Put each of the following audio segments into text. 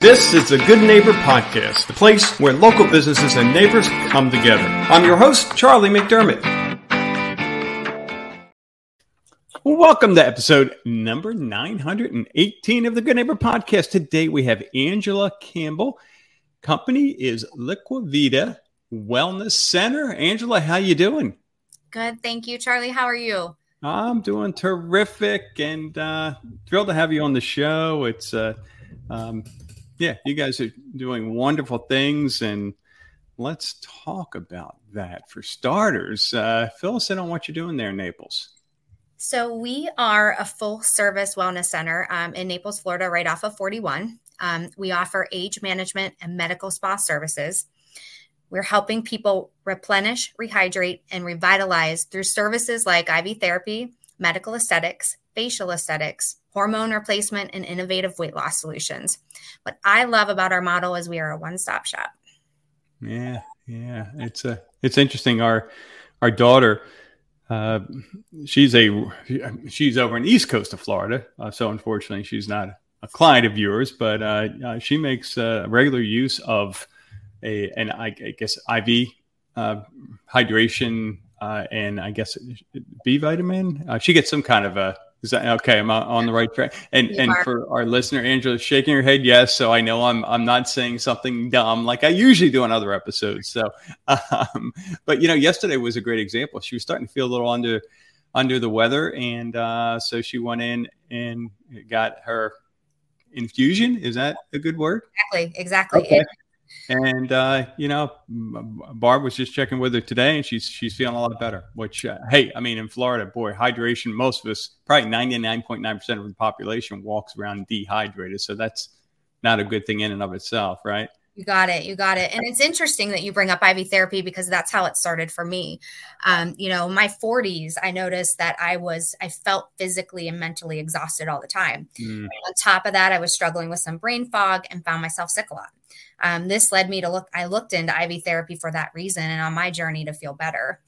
This is the Good Neighbor Podcast, the place where local businesses and neighbors come together. I'm your host, Charlie McDermott. Welcome to episode number 918 of the Good Neighbor Podcast. Today we have Angela Campbell. Company is Liquivida Wellness Center. Angela, how you doing? Good, thank you, Charlie. How are you? I'm doing terrific and uh, thrilled to have you on the show. It's uh, um, yeah, you guys are doing wonderful things, and let's talk about that for starters. Uh, fill us in on what you're doing there in Naples. So, we are a full service wellness center um, in Naples, Florida, right off of 41. Um, we offer age management and medical spa services. We're helping people replenish, rehydrate, and revitalize through services like IV therapy, medical aesthetics, facial aesthetics, hormone replacement, and innovative weight loss solutions. What I love about our model is we are a one-stop shop. Yeah, yeah, it's a it's interesting. Our our daughter, uh, she's a she's over in East Coast of Florida, uh, so unfortunately she's not a client of yours, but uh, uh she makes uh, regular use of a an I, I guess IV uh, hydration and I guess B vitamin. she gets some kind of a is that okay? Am I on the right track? And you and are. for our listener, Angela, shaking her head yes. So I know I'm I'm not saying something dumb like I usually do on other episodes. So, um, but you know, yesterday was a great example. She was starting to feel a little under under the weather, and uh, so she went in and got her infusion. Is that a good word? Exactly. Exactly. Okay. It, and uh, you know, Barb was just checking with her today, and she's she's feeling a lot better. Which, uh, hey, I mean, in Florida, boy, hydration. Most of us, probably ninety nine point nine percent of the population, walks around dehydrated. So that's not a good thing in and of itself, right? You got it. You got it. And it's interesting that you bring up IV therapy because that's how it started for me. Um, you know, my 40s, I noticed that I was, I felt physically and mentally exhausted all the time. Mm. On top of that, I was struggling with some brain fog and found myself sick a lot. Um, this led me to look, I looked into IV therapy for that reason and on my journey to feel better.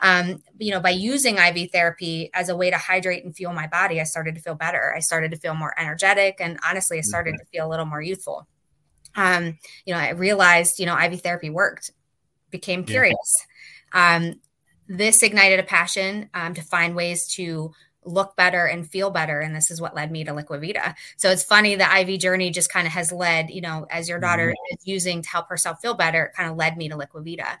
Um, you know, by using IV therapy as a way to hydrate and fuel my body, I started to feel better. I started to feel more energetic and honestly, I started to feel a little more youthful um, you know, I realized, you know, IV therapy worked, became curious. Yeah. Um, this ignited a passion um, to find ways to look better and feel better. And this is what led me to Liquivida. So it's funny the IV journey just kind of has led, you know, as your daughter mm-hmm. is using to help herself feel better, it kind of led me to Liquivida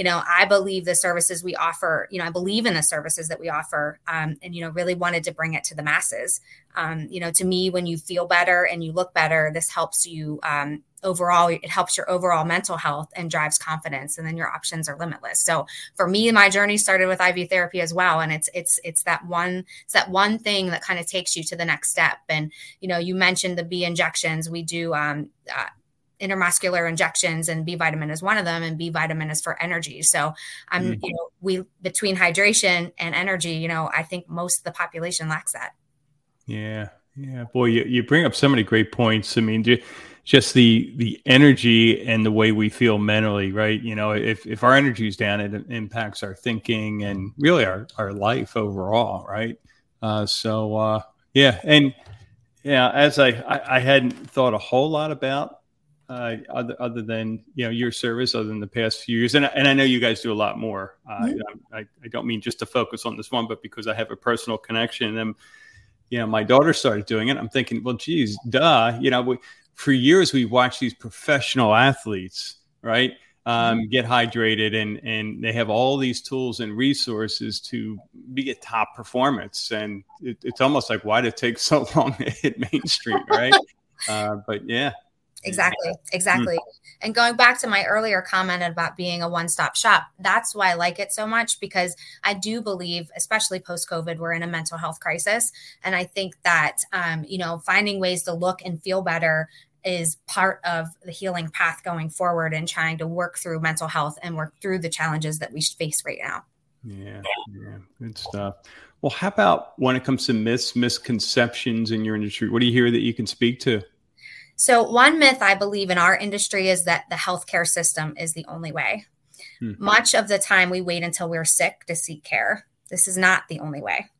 you know i believe the services we offer you know i believe in the services that we offer um, and you know really wanted to bring it to the masses um, you know to me when you feel better and you look better this helps you um, overall it helps your overall mental health and drives confidence and then your options are limitless so for me my journey started with iv therapy as well and it's it's it's that one it's that one thing that kind of takes you to the next step and you know you mentioned the b injections we do um, uh, intermuscular injections and B vitamin is one of them and B vitamin is for energy. So I'm mm-hmm. you know we between hydration and energy, you know, I think most of the population lacks that. Yeah. Yeah, boy, you, you bring up so many great points. I mean, just the the energy and the way we feel mentally, right? You know, if if our energy is down, it impacts our thinking and really our our life overall, right? Uh, so uh, yeah, and yeah, as I, I I hadn't thought a whole lot about uh, other, other than you know your service other than the past few years and, and i know you guys do a lot more uh, mm-hmm. I, I, don't mean just to focus on this one but because i have a personal connection and you know my daughter started doing it i'm thinking well geez duh you know we, for years we've watched these professional athletes right um, mm-hmm. get hydrated and and they have all these tools and resources to be at top performance and it, it's almost like why did it take so long to hit mainstream right uh, but yeah Exactly, exactly. Mm. And going back to my earlier comment about being a one stop shop, that's why I like it so much because I do believe, especially post COVID, we're in a mental health crisis. And I think that, um, you know, finding ways to look and feel better is part of the healing path going forward and trying to work through mental health and work through the challenges that we face right now. Yeah, yeah, good stuff. Well, how about when it comes to myths, misconceptions in your industry? What do you hear that you can speak to? So, one myth I believe in our industry is that the healthcare system is the only way. Hmm. Much of the time, we wait until we're sick to seek care. This is not the only way.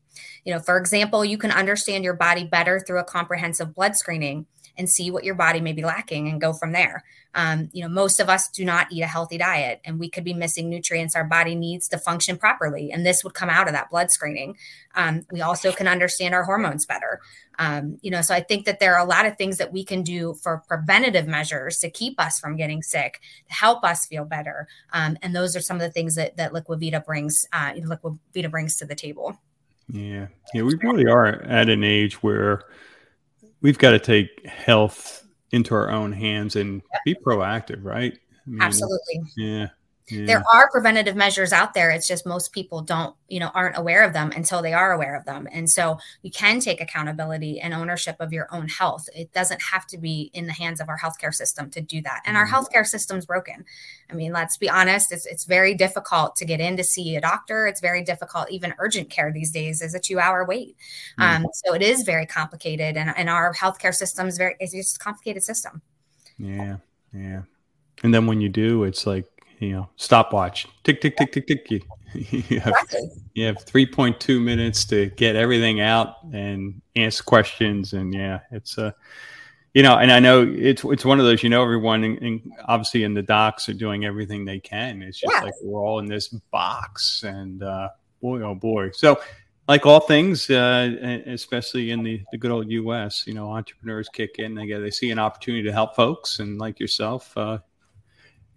You know, for example, you can understand your body better through a comprehensive blood screening and see what your body may be lacking and go from there. Um, you know, most of us do not eat a healthy diet and we could be missing nutrients our body needs to function properly. And this would come out of that blood screening. Um, we also can understand our hormones better. Um, you know, so I think that there are a lot of things that we can do for preventative measures to keep us from getting sick, to help us feel better. Um, and those are some of the things that, that Liquivida brings, uh, Liquivida brings to the table. Yeah. Yeah. We really are at an age where we've got to take health into our own hands and be proactive, right? I mean, Absolutely. Yeah. Yeah. There are preventative measures out there. It's just most people don't, you know, aren't aware of them until they are aware of them. And so you can take accountability and ownership of your own health. It doesn't have to be in the hands of our healthcare system to do that. And our mm-hmm. healthcare system's broken. I mean, let's be honest, it's it's very difficult to get in to see a doctor. It's very difficult. Even urgent care these days is a two hour wait. Mm-hmm. Um, so it is very complicated. And, and our healthcare system is very, it's just a complicated system. Yeah. Yeah. And then when you do, it's like you know, stopwatch, tick, tick, tick, tick, tick. You, you have, you have 3.2 minutes to get everything out and answer questions. And yeah, it's a, uh, you know, and I know it's it's one of those. You know, everyone, in, in, obviously, in the docs are doing everything they can. It's just yeah. like we're all in this box, and uh, boy, oh boy. So, like all things, uh, especially in the, the good old U.S., you know, entrepreneurs kick in. They get they see an opportunity to help folks, and like yourself, uh,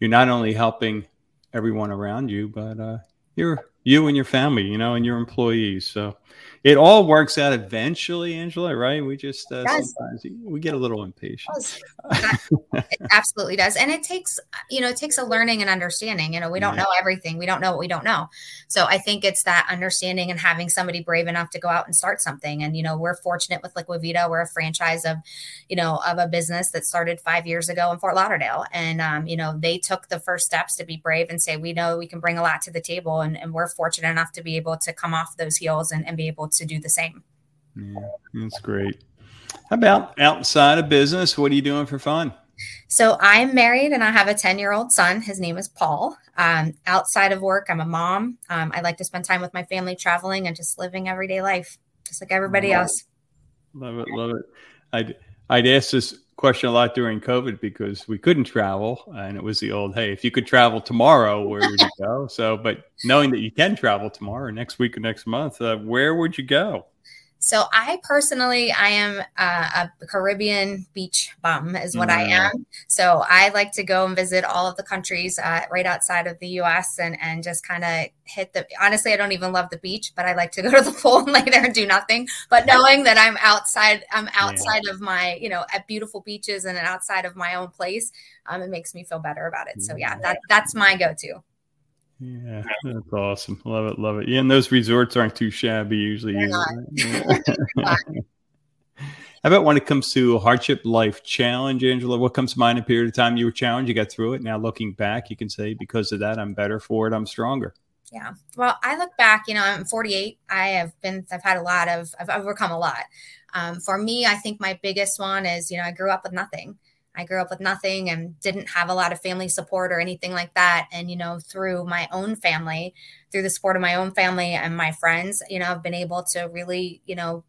you're not only helping everyone around you, but uh, you're you and your family, you know, and your employees. So it all works out eventually, Angela, right? We just uh, sometimes we get a little impatient. it absolutely does. And it takes, you know, it takes a learning and understanding. You know, we don't yeah. know everything. We don't know what we don't know. So I think it's that understanding and having somebody brave enough to go out and start something. And, you know, we're fortunate with Liquivida. We're a franchise of, you know, of a business that started five years ago in Fort Lauderdale. And, um, you know, they took the first steps to be brave and say, we know we can bring a lot to the table. And, and we're fortunate enough to be able to come off those heels and, and be able to do the same. Yeah, that's great. How about outside of business? What are you doing for fun? So I'm married and I have a 10 year old son. His name is Paul. Um, outside of work, I'm a mom. Um, I like to spend time with my family, traveling and just living everyday life, just like everybody love else. It. Love it. Love it. I'd, I'd ask this question a lot during COVID because we couldn't travel. And it was the old, hey, if you could travel tomorrow, where would you go? So, but knowing that you can travel tomorrow, next week, or next month, uh, where would you go? So I personally, I am uh, a Caribbean beach bum, is what mm. I am. So I like to go and visit all of the countries uh, right outside of the U.S. and and just kind of hit the. Honestly, I don't even love the beach, but I like to go to the pool and lay there and do nothing. But knowing that I'm outside, I'm outside yeah. of my, you know, at beautiful beaches and outside of my own place, um, it makes me feel better about it. So yeah, that that's my go-to. Yeah, that's awesome. Love it, love it. Yeah, and those resorts aren't too shabby usually. How about when it comes to hardship life challenge, Angela? What comes to mind a period of time you were challenged, you got through it. Now looking back, you can say because of that, I'm better for it. I'm stronger. Yeah. Well, I look back, you know, I'm 48. I have been, I've had a lot of, I've overcome a lot. Um, for me, I think my biggest one is, you know, I grew up with nothing. I grew up with nothing and didn't have a lot of family support or anything like that. And, you know, through my own family, through the support of my own family and my friends, you know, I've been able to really, you know,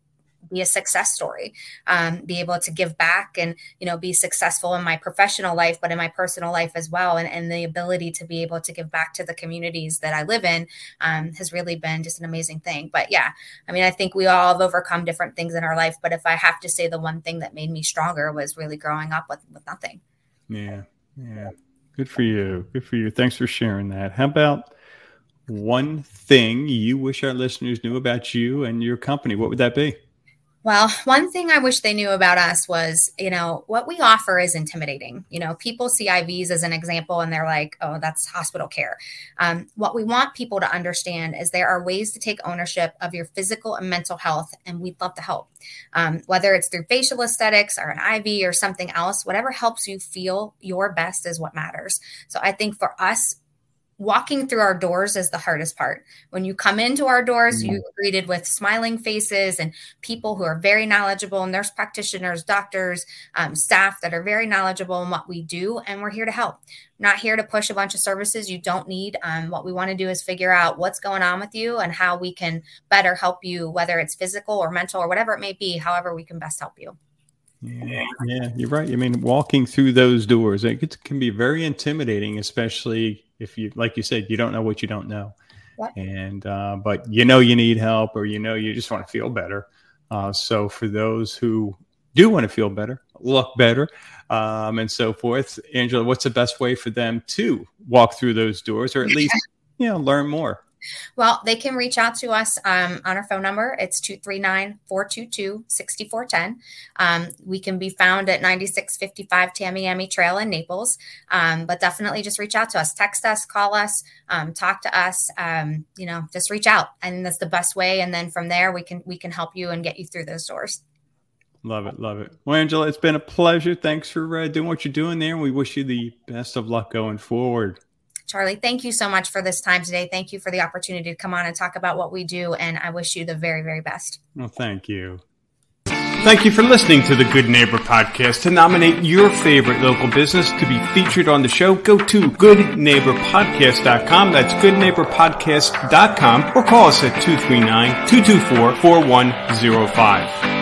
be a success story um, be able to give back and you know be successful in my professional life but in my personal life as well. And, and the ability to be able to give back to the communities that i live in um, has really been just an amazing thing. But yeah i mean i think we all have overcome different things in our life but if i have to say the one thing that made me stronger was really growing up with, with nothing. Yeah yeah. Good for you. Good for you. Thanks for sharing that. How about one thing you wish our listeners knew about you and your company? What would that be well, one thing I wish they knew about us was, you know, what we offer is intimidating. You know, people see IVs as an example and they're like, oh, that's hospital care. Um, what we want people to understand is there are ways to take ownership of your physical and mental health, and we'd love to help. Um, whether it's through facial aesthetics or an IV or something else, whatever helps you feel your best is what matters. So I think for us, walking through our doors is the hardest part. When you come into our doors, mm-hmm. you're greeted with smiling faces and people who are very knowledgeable, nurse practitioners, doctors, um, staff that are very knowledgeable in what we do. And we're here to help. not here to push a bunch of services you don't need. Um, what we want to do is figure out what's going on with you and how we can better help you, whether it's physical or mental or whatever it may be, however we can best help you. Yeah, yeah, you're right. I mean, walking through those doors, it can be very intimidating, especially if you, like you said, you don't know what you don't know. And, uh, but you know, you need help or you know, you just want to feel better. Uh, so for those who do want to feel better, look better, um, and so forth, Angela, what's the best way for them to walk through those doors or at least, you know, learn more? Well, they can reach out to us um, on our phone number. It's 239 422 6410. Um, we can be found at 9655 Tamiami Trail in Naples. Um, but definitely just reach out to us, text us, call us, um, talk to us. Um, you know, just reach out. And that's the best way. And then from there, we can we can help you and get you through those doors. Love it, love it. Well, Angela, it's been a pleasure. Thanks for uh, doing what you're doing there, and we wish you the best of luck going forward. Charlie, thank you so much for this time today. Thank you for the opportunity to come on and talk about what we do. And I wish you the very, very best. Well, thank you. Thank you for listening to the Good Neighbor Podcast. To nominate your favorite local business to be featured on the show, go to goodneighborpodcast.com. That's goodneighborpodcast.com or call us at 239 224 4105.